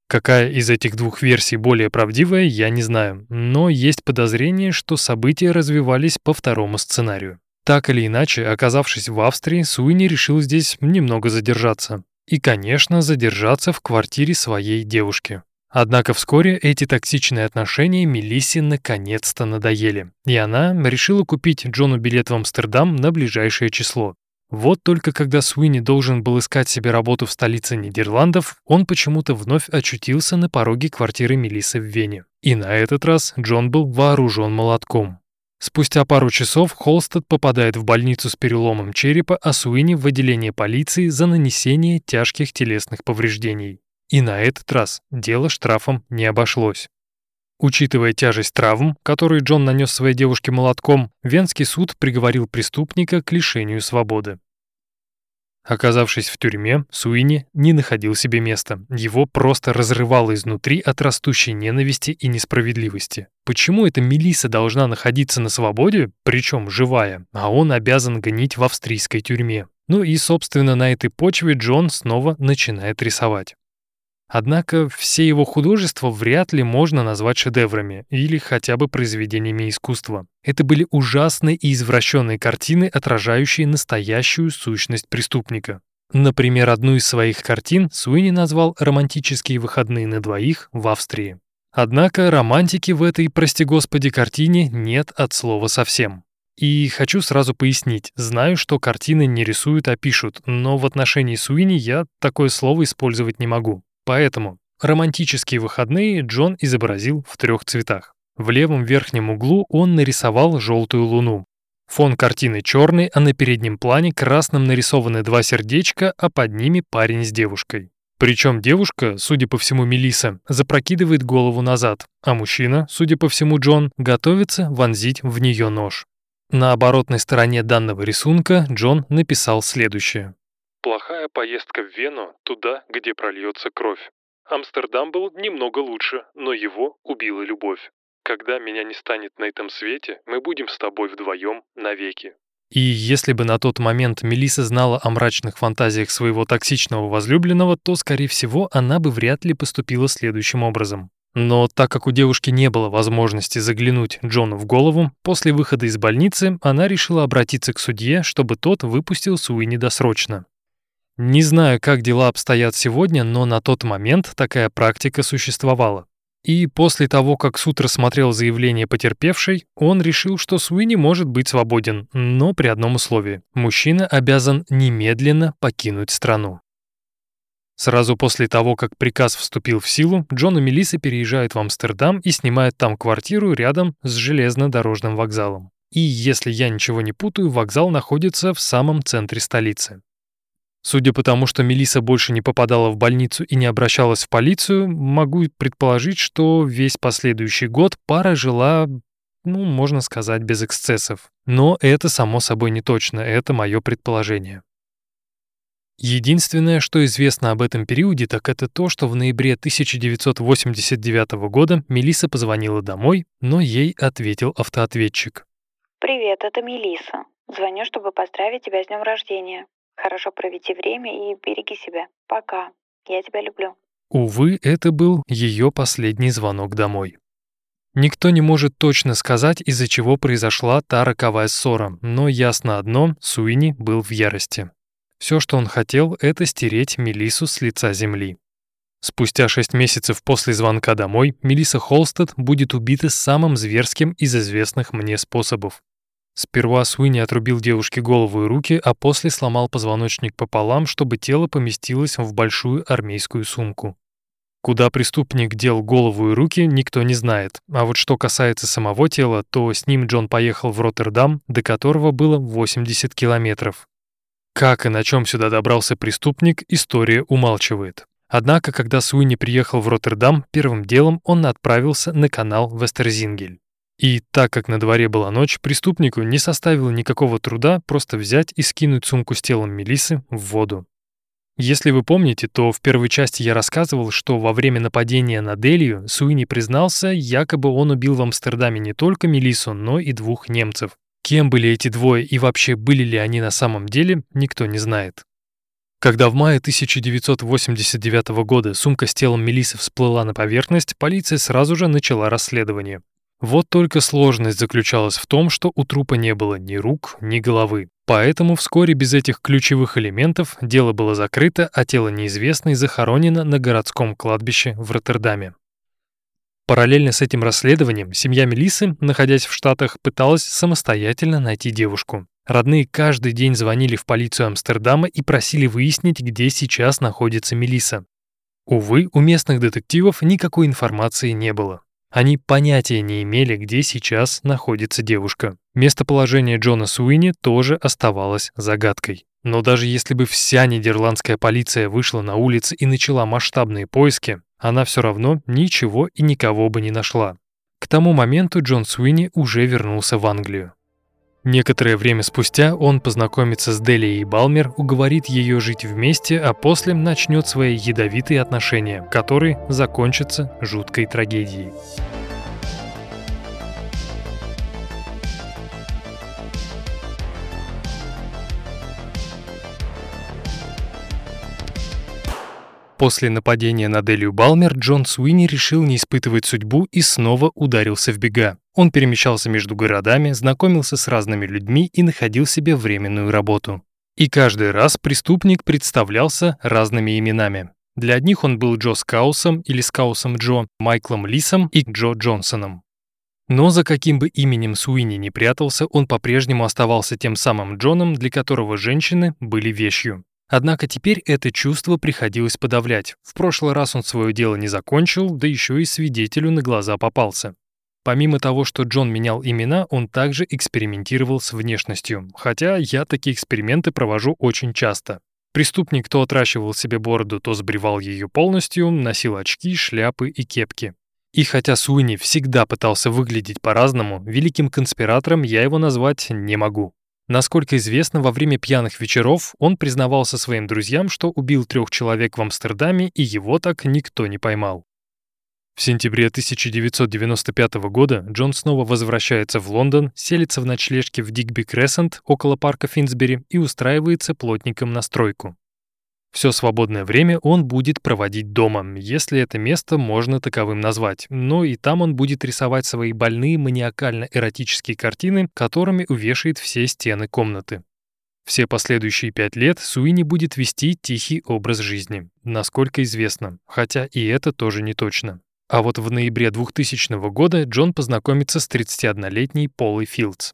Какая из этих двух версий более правдивая, я не знаю, но есть подозрение, что события развивались по второму сценарию. Так или иначе, оказавшись в Австрии, Суини решил здесь немного задержаться. И, конечно, задержаться в квартире своей девушки. Однако вскоре эти токсичные отношения Мелиссе наконец-то надоели, и она решила купить Джону билет в Амстердам на ближайшее число. Вот только когда Суини должен был искать себе работу в столице Нидерландов, он почему-то вновь очутился на пороге квартиры Мелиссы в Вене. И на этот раз Джон был вооружен молотком. Спустя пару часов Холстед попадает в больницу с переломом черепа, а Суини в отделение полиции за нанесение тяжких телесных повреждений. И на этот раз дело штрафом не обошлось. Учитывая тяжесть травм, которые Джон нанес своей девушке молотком, Венский суд приговорил преступника к лишению свободы. Оказавшись в тюрьме, Суини не находил себе места. Его просто разрывало изнутри от растущей ненависти и несправедливости. Почему эта Мелиса должна находиться на свободе, причем живая, а он обязан гнить в австрийской тюрьме? Ну и, собственно, на этой почве Джон снова начинает рисовать. Однако все его художества вряд ли можно назвать шедеврами или хотя бы произведениями искусства. Это были ужасные и извращенные картины, отражающие настоящую сущность преступника. Например, одну из своих картин Суини назвал «Романтические выходные на двоих в Австрии». Однако романтики в этой, прости господи, картине нет от слова совсем. И хочу сразу пояснить, знаю, что картины не рисуют, а пишут, но в отношении Суини я такое слово использовать не могу. Поэтому романтические выходные Джон изобразил в трех цветах. В левом верхнем углу он нарисовал желтую луну. Фон картины черный, а на переднем плане красным нарисованы два сердечка, а под ними парень с девушкой. Причем девушка, судя по всему Мелиса, запрокидывает голову назад, а мужчина, судя по всему Джон, готовится вонзить в нее нож. На оборотной стороне данного рисунка Джон написал следующее. Плохая поездка в Вену, туда, где прольется кровь. Амстердам был немного лучше, но его убила любовь. Когда меня не станет на этом свете, мы будем с тобой вдвоем навеки. И если бы на тот момент Мелиса знала о мрачных фантазиях своего токсичного возлюбленного, то, скорее всего, она бы вряд ли поступила следующим образом. Но так как у девушки не было возможности заглянуть Джону в голову, после выхода из больницы она решила обратиться к судье, чтобы тот выпустил Суини досрочно. Не знаю, как дела обстоят сегодня, но на тот момент такая практика существовала. И после того, как суд рассмотрел заявление потерпевшей, он решил, что Суини может быть свободен, но при одном условии. Мужчина обязан немедленно покинуть страну. Сразу после того, как приказ вступил в силу, Джон и Мелисса переезжают в Амстердам и снимают там квартиру рядом с железнодорожным вокзалом. И если я ничего не путаю, вокзал находится в самом центре столицы. Судя по тому, что Мелиса больше не попадала в больницу и не обращалась в полицию, могу предположить, что весь последующий год пара жила, ну, можно сказать, без эксцессов. Но это само собой не точно, это мое предположение. Единственное, что известно об этом периоде, так это то, что в ноябре 1989 года Мелиса позвонила домой, но ей ответил автоответчик. «Привет, это Мелиса. Звоню, чтобы поздравить тебя с днем рождения. Хорошо проведи время и береги себя. Пока. Я тебя люблю. Увы, это был ее последний звонок домой. Никто не может точно сказать, из-за чего произошла та роковая ссора, но ясно одно — Суини был в ярости. Все, что он хотел, это стереть Мелису с лица земли. Спустя шесть месяцев после звонка домой Мелиса Холстед будет убита самым зверским из известных мне способов. Сперва Суини отрубил девушке голову и руки, а после сломал позвоночник пополам, чтобы тело поместилось в большую армейскую сумку. Куда преступник дел голову и руки, никто не знает. А вот что касается самого тела, то с ним Джон поехал в Роттердам, до которого было 80 километров. Как и на чем сюда добрался преступник, история умалчивает. Однако, когда Суини приехал в Роттердам, первым делом он отправился на канал Вестерзингель. И так как на дворе была ночь, преступнику не составило никакого труда просто взять и скинуть сумку с телом Мелисы в воду. Если вы помните, то в первой части я рассказывал, что во время нападения на Делию Суини признался, якобы он убил в Амстердаме не только Мелису, но и двух немцев. Кем были эти двое и вообще были ли они на самом деле, никто не знает. Когда в мае 1989 года сумка с телом Мелисы всплыла на поверхность, полиция сразу же начала расследование. Вот только сложность заключалась в том, что у трупа не было ни рук, ни головы. Поэтому вскоре без этих ключевых элементов дело было закрыто, а тело неизвестной захоронено на городском кладбище в Роттердаме. Параллельно с этим расследованием семья Мелисы, находясь в Штатах, пыталась самостоятельно найти девушку. Родные каждый день звонили в полицию Амстердама и просили выяснить, где сейчас находится Мелиса. Увы, у местных детективов никакой информации не было. Они понятия не имели, где сейчас находится девушка. Местоположение Джона Суини тоже оставалось загадкой. Но даже если бы вся нидерландская полиция вышла на улицы и начала масштабные поиски, она все равно ничего и никого бы не нашла. К тому моменту Джон Суини уже вернулся в Англию. Некоторое время спустя он познакомится с Делией Балмер, уговорит ее жить вместе, а после начнет свои ядовитые отношения, которые закончатся жуткой трагедией. После нападения на Делию Балмер Джон Суини решил не испытывать судьбу и снова ударился в бега. Он перемещался между городами, знакомился с разными людьми и находил себе временную работу. И каждый раз преступник представлялся разными именами. Для одних он был Джо Скаусом или Скаусом Джо, Майклом Лисом и Джо Джонсоном. Но за каким бы именем Суини не прятался, он по-прежнему оставался тем самым Джоном, для которого женщины были вещью. Однако теперь это чувство приходилось подавлять. В прошлый раз он свое дело не закончил, да еще и свидетелю на глаза попался. Помимо того, что Джон менял имена, он также экспериментировал с внешностью, хотя я такие эксперименты провожу очень часто. Преступник то отращивал себе бороду, то сбривал ее полностью, носил очки, шляпы и кепки. И хотя Суини всегда пытался выглядеть по-разному, великим конспиратором я его назвать не могу. Насколько известно, во время пьяных вечеров он признавался своим друзьям, что убил трех человек в Амстердаме, и его так никто не поймал. В сентябре 1995 года Джон снова возвращается в Лондон, селится в ночлежке в Дигби Крессент около парка Финсбери и устраивается плотником на стройку. Все свободное время он будет проводить дома, если это место можно таковым назвать, но и там он будет рисовать свои больные маниакально-эротические картины, которыми увешает все стены комнаты. Все последующие пять лет Суини будет вести тихий образ жизни, насколько известно, хотя и это тоже не точно. А вот в ноябре 2000 года Джон познакомится с 31-летней Полой Филдс.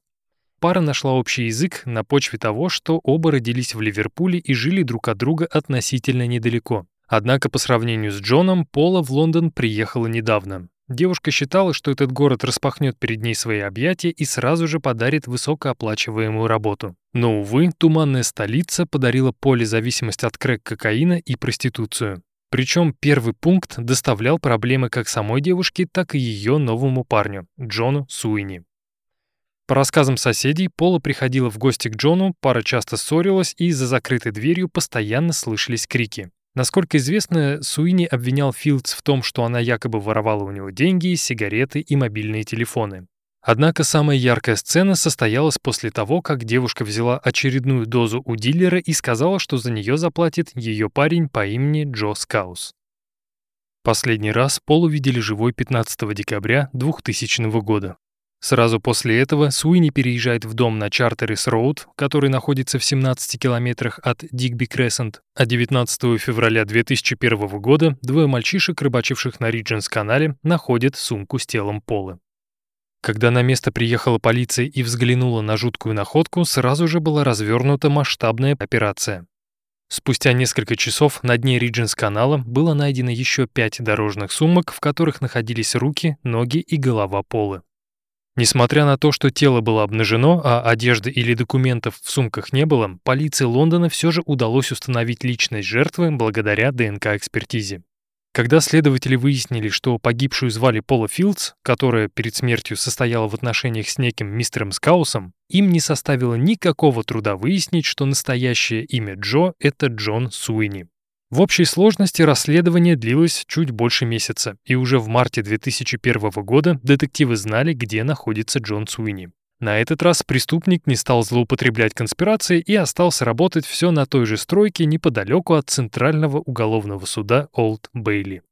Пара нашла общий язык на почве того, что оба родились в Ливерпуле и жили друг от друга относительно недалеко. Однако по сравнению с Джоном, Пола в Лондон приехала недавно. Девушка считала, что этот город распахнет перед ней свои объятия и сразу же подарит высокооплачиваемую работу. Но, увы, туманная столица подарила Поле зависимость от крэк-кокаина и проституцию. Причем первый пункт доставлял проблемы как самой девушке, так и ее новому парню, Джону Суини. По рассказам соседей, Пола приходила в гости к Джону, пара часто ссорилась, и за закрытой дверью постоянно слышались крики. Насколько известно, Суини обвинял Филдс в том, что она якобы воровала у него деньги, сигареты и мобильные телефоны. Однако самая яркая сцена состоялась после того, как девушка взяла очередную дозу у дилера и сказала, что за нее заплатит ее парень по имени Джо Скаус. Последний раз Пол увидели живой 15 декабря 2000 года. Сразу после этого Суини переезжает в дом на Чартерис Роуд, который находится в 17 километрах от Дигби Крессент, а 19 февраля 2001 года двое мальчишек, рыбачивших на Ридженс-канале, находят сумку с телом Полы. Когда на место приехала полиция и взглянула на жуткую находку, сразу же была развернута масштабная операция. Спустя несколько часов на дне Ридженс-канала было найдено еще пять дорожных сумок, в которых находились руки, ноги и голова Полы. Несмотря на то, что тело было обнажено, а одежды или документов в сумках не было, полиции Лондона все же удалось установить личность жертвы благодаря ДНК-экспертизе. Когда следователи выяснили, что погибшую звали Пола Филдс, которая перед смертью состояла в отношениях с неким мистером Скаусом, им не составило никакого труда выяснить, что настоящее имя Джо — это Джон Суини. В общей сложности расследование длилось чуть больше месяца, и уже в марте 2001 года детективы знали, где находится Джон Суини. На этот раз преступник не стал злоупотреблять конспирацией и остался работать все на той же стройке неподалеку от Центрального уголовного суда Олд Бейли.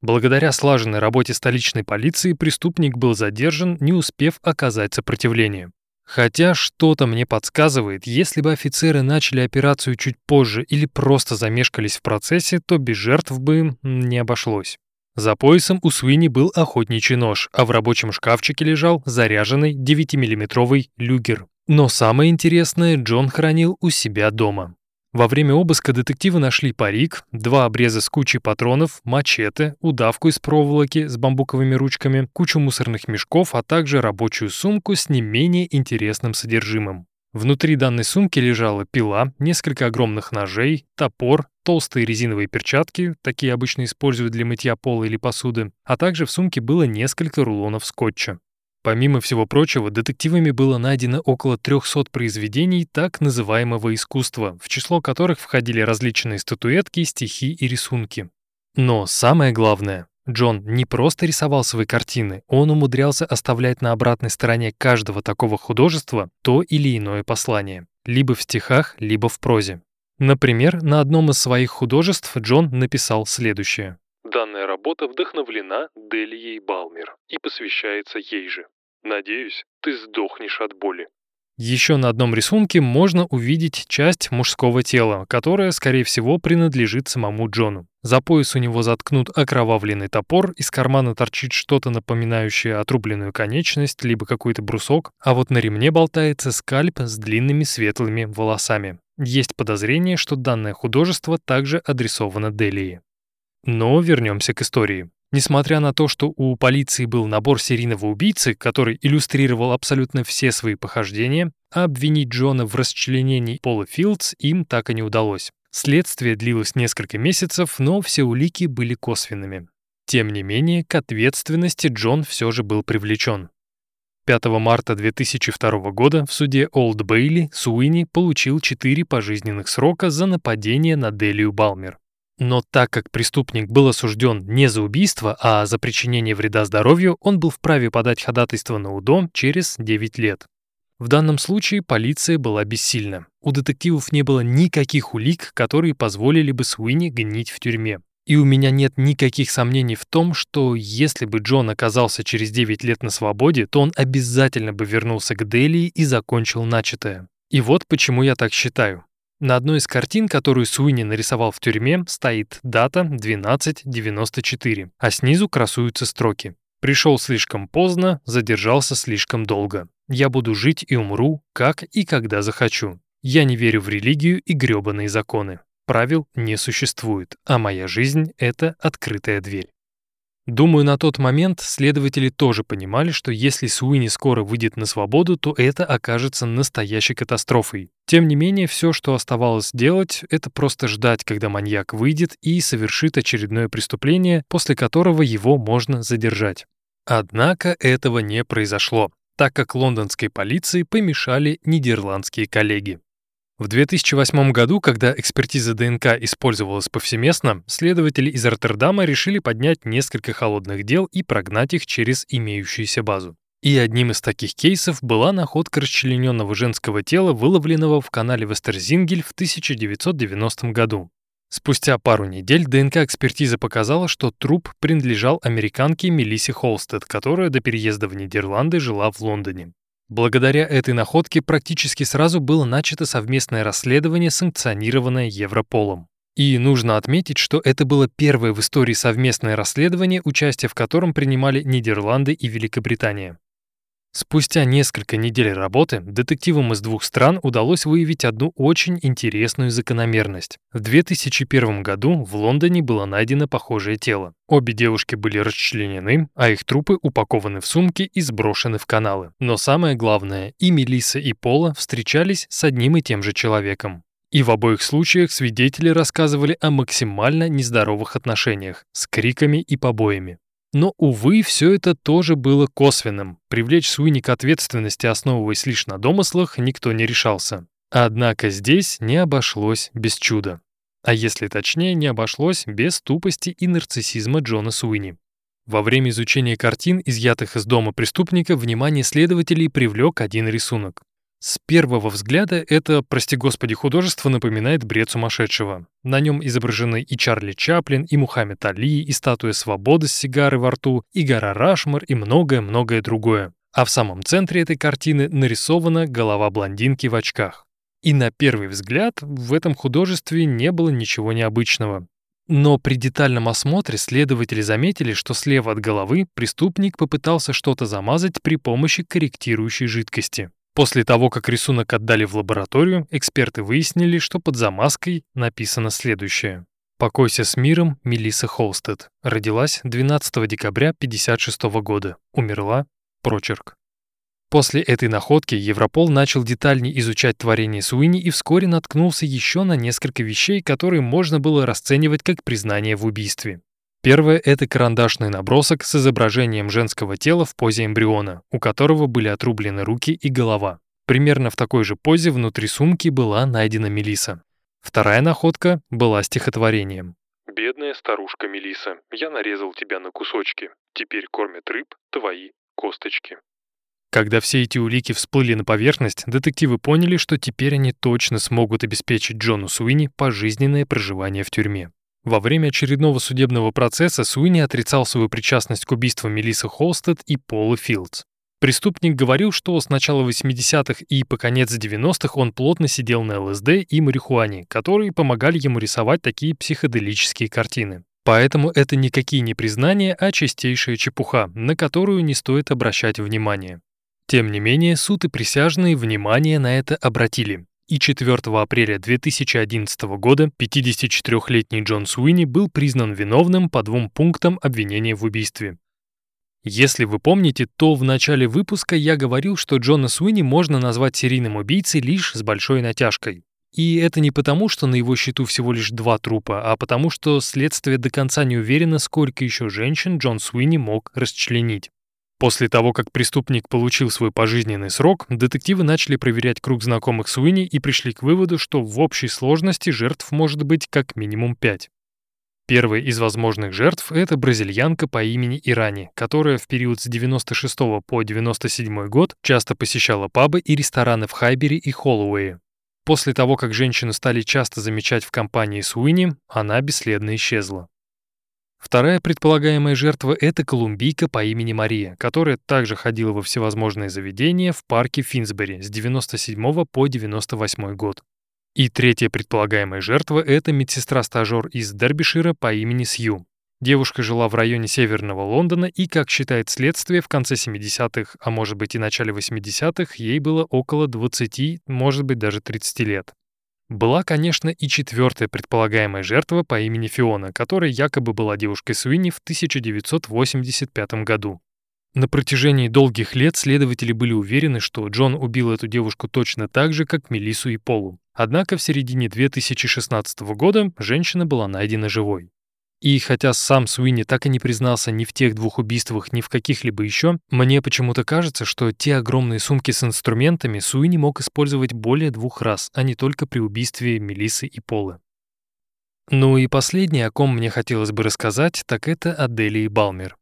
Благодаря слаженной работе столичной полиции преступник был задержан, не успев оказать сопротивление. Хотя что-то мне подсказывает, если бы офицеры начали операцию чуть позже или просто замешкались в процессе, то без жертв бы не обошлось. За поясом у Суини был охотничий нож, а в рабочем шкафчике лежал заряженный 9-миллиметровый люгер. Но самое интересное Джон хранил у себя дома. Во время обыска детективы нашли парик, два обреза с кучей патронов, мачете, удавку из проволоки с бамбуковыми ручками, кучу мусорных мешков, а также рабочую сумку с не менее интересным содержимым. Внутри данной сумки лежала пила, несколько огромных ножей, топор, толстые резиновые перчатки, такие обычно используют для мытья пола или посуды, а также в сумке было несколько рулонов скотча. Помимо всего прочего, детективами было найдено около 300 произведений так называемого искусства, в число которых входили различные статуэтки, стихи и рисунки. Но самое главное, Джон не просто рисовал свои картины, он умудрялся оставлять на обратной стороне каждого такого художества то или иное послание, либо в стихах, либо в прозе. Например, на одном из своих художеств Джон написал следующее. Данная работа вдохновлена Делией Балмер и посвящается ей же. Надеюсь, ты сдохнешь от боли. Еще на одном рисунке можно увидеть часть мужского тела, которая, скорее всего, принадлежит самому Джону. За пояс у него заткнут окровавленный топор, из кармана торчит что-то напоминающее отрубленную конечность, либо какой-то брусок, а вот на ремне болтается скальп с длинными светлыми волосами. Есть подозрение, что данное художество также адресовано Делии. Но вернемся к истории. Несмотря на то, что у полиции был набор серийного убийцы, который иллюстрировал абсолютно все свои похождения, обвинить Джона в расчленении Пола Филдс им так и не удалось. Следствие длилось несколько месяцев, но все улики были косвенными. Тем не менее, к ответственности Джон все же был привлечен. 5 марта 2002 года в суде Олд Бейли Суини получил 4 пожизненных срока за нападение на Делию Балмер. Но так как преступник был осужден не за убийство, а за причинение вреда здоровью, он был вправе подать ходатайство на УДО через 9 лет. В данном случае полиция была бессильна. У детективов не было никаких улик, которые позволили бы Суини гнить в тюрьме. И у меня нет никаких сомнений в том, что если бы Джон оказался через 9 лет на свободе, то он обязательно бы вернулся к Делии и закончил начатое. И вот почему я так считаю. На одной из картин, которую Суини нарисовал в тюрьме, стоит дата 1294, а снизу красуются строки. «Пришел слишком поздно, задержался слишком долго. Я буду жить и умру, как и когда захочу. Я не верю в религию и грёбаные законы. Правил не существует, а моя жизнь — это открытая дверь». Думаю, на тот момент следователи тоже понимали, что если Суини скоро выйдет на свободу, то это окажется настоящей катастрофой. Тем не менее, все, что оставалось делать, это просто ждать, когда маньяк выйдет и совершит очередное преступление, после которого его можно задержать. Однако этого не произошло, так как лондонской полиции помешали нидерландские коллеги. В 2008 году, когда экспертиза ДНК использовалась повсеместно, следователи из Роттердама решили поднять несколько холодных дел и прогнать их через имеющуюся базу. И одним из таких кейсов была находка расчлененного женского тела, выловленного в канале Вестерзингель в 1990 году. Спустя пару недель ДНК-экспертиза показала, что труп принадлежал американке Мелиссе Холстед, которая до переезда в Нидерланды жила в Лондоне. Благодаря этой находке практически сразу было начато совместное расследование, санкционированное Европолом. И нужно отметить, что это было первое в истории совместное расследование, участие в котором принимали Нидерланды и Великобритания. Спустя несколько недель работы детективам из двух стран удалось выявить одну очень интересную закономерность. В 2001 году в Лондоне было найдено похожее тело. Обе девушки были расчленены, а их трупы упакованы в сумки и сброшены в каналы. Но самое главное, и Мелисса, и Пола встречались с одним и тем же человеком. И в обоих случаях свидетели рассказывали о максимально нездоровых отношениях с криками и побоями. Но, увы, все это тоже было косвенным. Привлечь Суини к ответственности, основываясь лишь на домыслах, никто не решался. Однако здесь не обошлось без чуда. А если точнее, не обошлось без тупости и нарциссизма Джона Суини. Во время изучения картин, изъятых из дома преступника, внимание следователей привлек один рисунок. С первого взгляда это, прости господи, художество напоминает бред сумасшедшего. На нем изображены и Чарли Чаплин, и Мухаммед Али, и статуя свободы с сигарой во рту, и гора Рашмар, и многое-многое другое. А в самом центре этой картины нарисована голова блондинки в очках. И на первый взгляд в этом художестве не было ничего необычного. Но при детальном осмотре следователи заметили, что слева от головы преступник попытался что-то замазать при помощи корректирующей жидкости. После того, как рисунок отдали в лабораторию, эксперты выяснили, что под замазкой написано следующее. «Покойся с миром, Мелисса Холстед. Родилась 12 декабря 1956 года. Умерла. Прочерк». После этой находки Европол начал детальнее изучать творение Суини и вскоре наткнулся еще на несколько вещей, которые можно было расценивать как признание в убийстве. Первое — это карандашный набросок с изображением женского тела в позе эмбриона, у которого были отрублены руки и голова. Примерно в такой же позе внутри сумки была найдена Мелиса. Вторая находка была стихотворением. «Бедная старушка Мелиса, я нарезал тебя на кусочки. Теперь кормят рыб твои косточки». Когда все эти улики всплыли на поверхность, детективы поняли, что теперь они точно смогут обеспечить Джону Суини пожизненное проживание в тюрьме. Во время очередного судебного процесса Суини отрицал свою причастность к убийству Мелиссы Холстед и Пола Филдс. Преступник говорил, что с начала 80-х и по конец 90-х он плотно сидел на ЛСД и марихуане, которые помогали ему рисовать такие психоделические картины. Поэтому это никакие не признания, а чистейшая чепуха, на которую не стоит обращать внимание. Тем не менее, суд и присяжные внимание на это обратили и 4 апреля 2011 года 54-летний Джон Суини был признан виновным по двум пунктам обвинения в убийстве. Если вы помните, то в начале выпуска я говорил, что Джона Суини можно назвать серийным убийцей лишь с большой натяжкой. И это не потому, что на его счету всего лишь два трупа, а потому что следствие до конца не уверено, сколько еще женщин Джон Суини мог расчленить. После того, как преступник получил свой пожизненный срок, детективы начали проверять круг знакомых Суини и пришли к выводу, что в общей сложности жертв может быть как минимум пять. Первая из возможных жертв – это бразильянка по имени Ирани, которая в период с 96 по 97 год часто посещала пабы и рестораны в Хайбере и Холлоуэе. После того, как женщину стали часто замечать в компании Суини, она бесследно исчезла. Вторая предполагаемая жертва – это колумбийка по имени Мария, которая также ходила во всевозможные заведения в парке Финсбери с 97 по 98 год. И третья предполагаемая жертва – это медсестра-стажер из Дербишира по имени Сью. Девушка жила в районе северного Лондона и, как считает следствие, в конце 70-х, а может быть и начале 80-х, ей было около 20, может быть даже 30 лет. Была, конечно, и четвертая предполагаемая жертва по имени Фиона, которая якобы была девушкой Суини в 1985 году. На протяжении долгих лет следователи были уверены, что Джон убил эту девушку точно так же, как Мелису и Полу. Однако в середине 2016 года женщина была найдена живой. И хотя сам Суини так и не признался ни в тех двух убийствах, ни в каких-либо еще, мне почему-то кажется, что те огромные сумки с инструментами Суини мог использовать более двух раз, а не только при убийстве Мелисы и Полы. Ну и последнее, о ком мне хотелось бы рассказать, так это Аделии Балмер.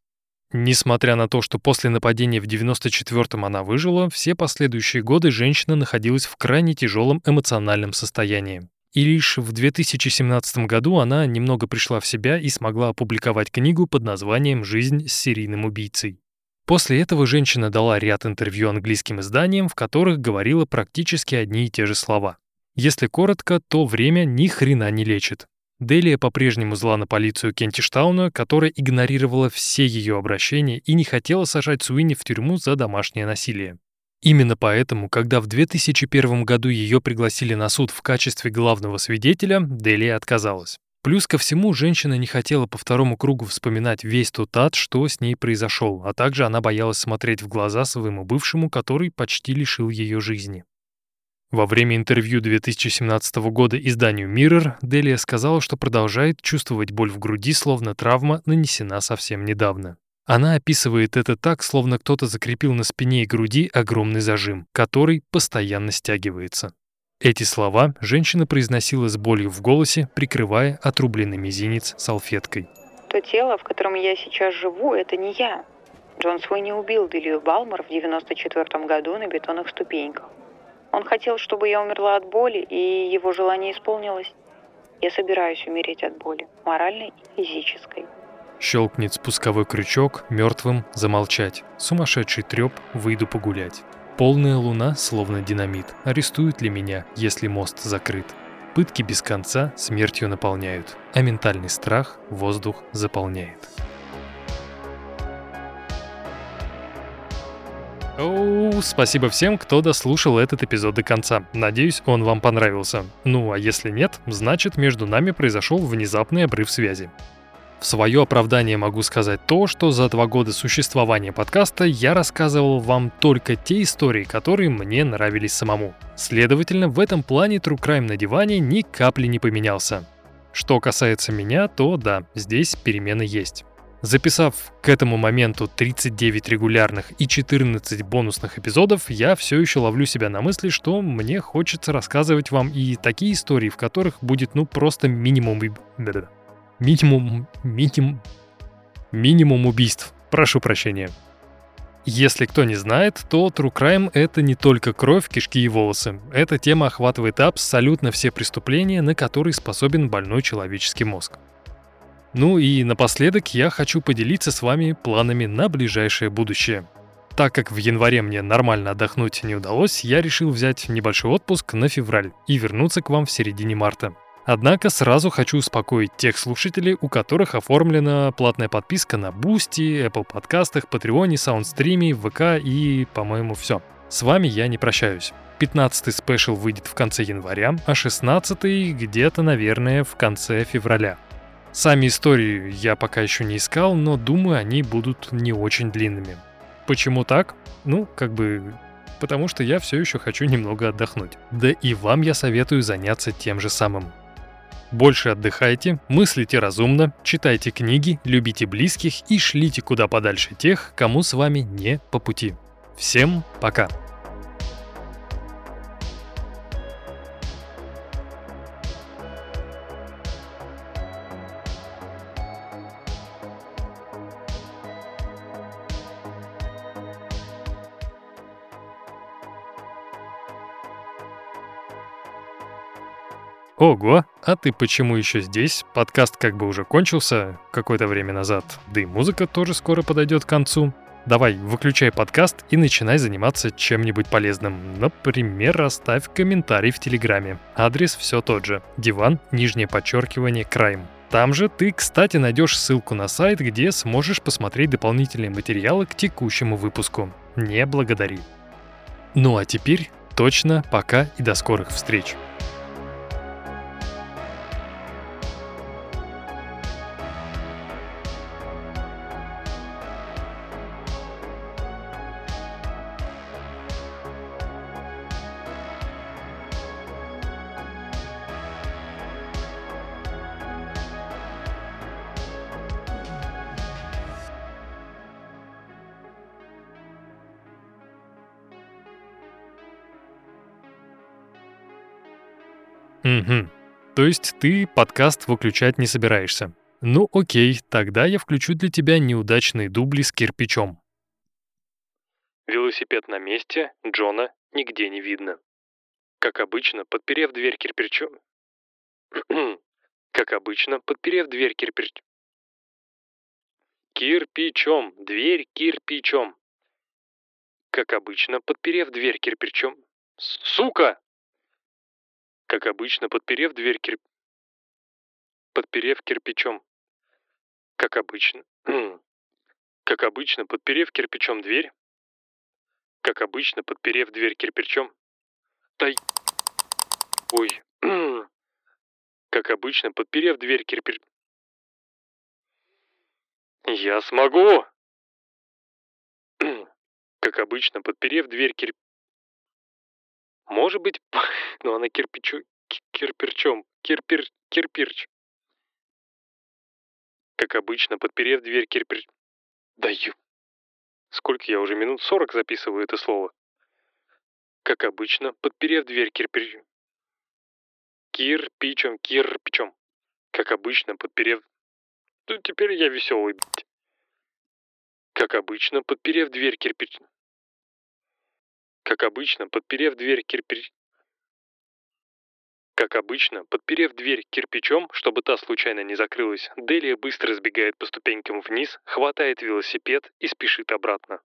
Несмотря на то, что после нападения в 94-м она выжила, все последующие годы женщина находилась в крайне тяжелом эмоциональном состоянии. И лишь в 2017 году она немного пришла в себя и смогла опубликовать книгу под названием «Жизнь с серийным убийцей». После этого женщина дала ряд интервью английским изданиям, в которых говорила практически одни и те же слова. Если коротко, то время ни хрена не лечит. Делия по-прежнему зла на полицию Кентиштауна, которая игнорировала все ее обращения и не хотела сажать Суини в тюрьму за домашнее насилие. Именно поэтому, когда в 2001 году ее пригласили на суд в качестве главного свидетеля, Делия отказалась. Плюс ко всему, женщина не хотела по второму кругу вспоминать весь тот ад, что с ней произошел, а также она боялась смотреть в глаза своему бывшему, который почти лишил ее жизни. Во время интервью 2017 года изданию Mirror Делия сказала, что продолжает чувствовать боль в груди, словно травма нанесена совсем недавно. Она описывает это так, словно кто-то закрепил на спине и груди огромный зажим, который постоянно стягивается. Эти слова женщина произносила с болью в голосе, прикрывая отрубленный мизинец салфеткой. То тело, в котором я сейчас живу, это не я. Джон Свой не убил Делию Балмор в 94 году на бетонных ступеньках. Он хотел, чтобы я умерла от боли, и его желание исполнилось. Я собираюсь умереть от боли, моральной и физической. Щелкнет спусковой крючок, мертвым замолчать. Сумасшедший треп, выйду погулять. Полная луна, словно динамит, арестует ли меня, если мост закрыт? Пытки без конца смертью наполняют, а ментальный страх воздух заполняет. Оу, спасибо всем, кто дослушал этот эпизод до конца. Надеюсь, он вам понравился. Ну а если нет, значит между нами произошел внезапный обрыв связи. В свое оправдание могу сказать то, что за два года существования подкаста я рассказывал вам только те истории, которые мне нравились самому. Следовательно, в этом плане True Crime на диване ни капли не поменялся. Что касается меня, то да, здесь перемены есть. Записав к этому моменту 39 регулярных и 14 бонусных эпизодов, я все еще ловлю себя на мысли, что мне хочется рассказывать вам и такие истории, в которых будет ну просто минимум... Минимум... Минимум... Минимум убийств. Прошу прощения. Если кто не знает, то True Crime — это не только кровь, кишки и волосы. Эта тема охватывает абсолютно все преступления, на которые способен больной человеческий мозг. Ну и напоследок я хочу поделиться с вами планами на ближайшее будущее. Так как в январе мне нормально отдохнуть не удалось, я решил взять небольшой отпуск на февраль и вернуться к вам в середине марта. Однако сразу хочу успокоить тех слушателей, у которых оформлена платная подписка на Boosty, Apple подкастах, Patreon, Soundstream, ВК и, по-моему, все. С вами я не прощаюсь. 15-й спешл выйдет в конце января, а 16-й где-то, наверное, в конце февраля. Сами истории я пока еще не искал, но думаю, они будут не очень длинными. Почему так? Ну, как бы потому что я все еще хочу немного отдохнуть. Да и вам я советую заняться тем же самым. Больше отдыхайте, мыслите разумно, читайте книги, любите близких и шлите куда подальше тех, кому с вами не по пути. Всем пока! Ого, а ты почему еще здесь? Подкаст как бы уже кончился какое-то время назад, да и музыка тоже скоро подойдет к концу. Давай, выключай подкаст и начинай заниматься чем-нибудь полезным. Например, оставь комментарий в Телеграме. Адрес все тот же. Диван, нижнее подчеркивание, крайм. Там же ты, кстати, найдешь ссылку на сайт, где сможешь посмотреть дополнительные материалы к текущему выпуску. Не благодари. Ну а теперь точно пока и до скорых встреч. Угу. То есть ты подкаст выключать не собираешься. Ну окей, тогда я включу для тебя неудачные дубли с кирпичом. Велосипед на месте, Джона нигде не видно. Как обычно, подперев дверь кирпичом... как обычно, подперев дверь кирпич... Кирпичом, дверь кирпичом. Как обычно, подперев дверь кирпичом... Сука! Как обычно, подперев дверь кирп... Подперев кирпичом. Как обычно. Как обычно, подперев кирпичом дверь. Как обычно, подперев дверь кирпичом. Тай... Ой. Как обычно, подперев дверь кирпич... Я смогу! Как обычно, подперев дверь кирп... Может быть, но она кирпичу... кирпичом, кирпир... кирпирч. Как обычно, подперев дверь кирпич... Даю. Сколько я уже минут сорок записываю это слово? Как обычно, подперев дверь кирпич... Кирпичом, кирпичом. Как обычно, подперев... Ну, теперь я веселый. Как обычно, подперев дверь кирпич... Как обычно, подперев дверь кирпич... Как обычно, подперев дверь кирпичом, чтобы та случайно не закрылась, Делия быстро сбегает по ступенькам вниз, хватает велосипед и спешит обратно.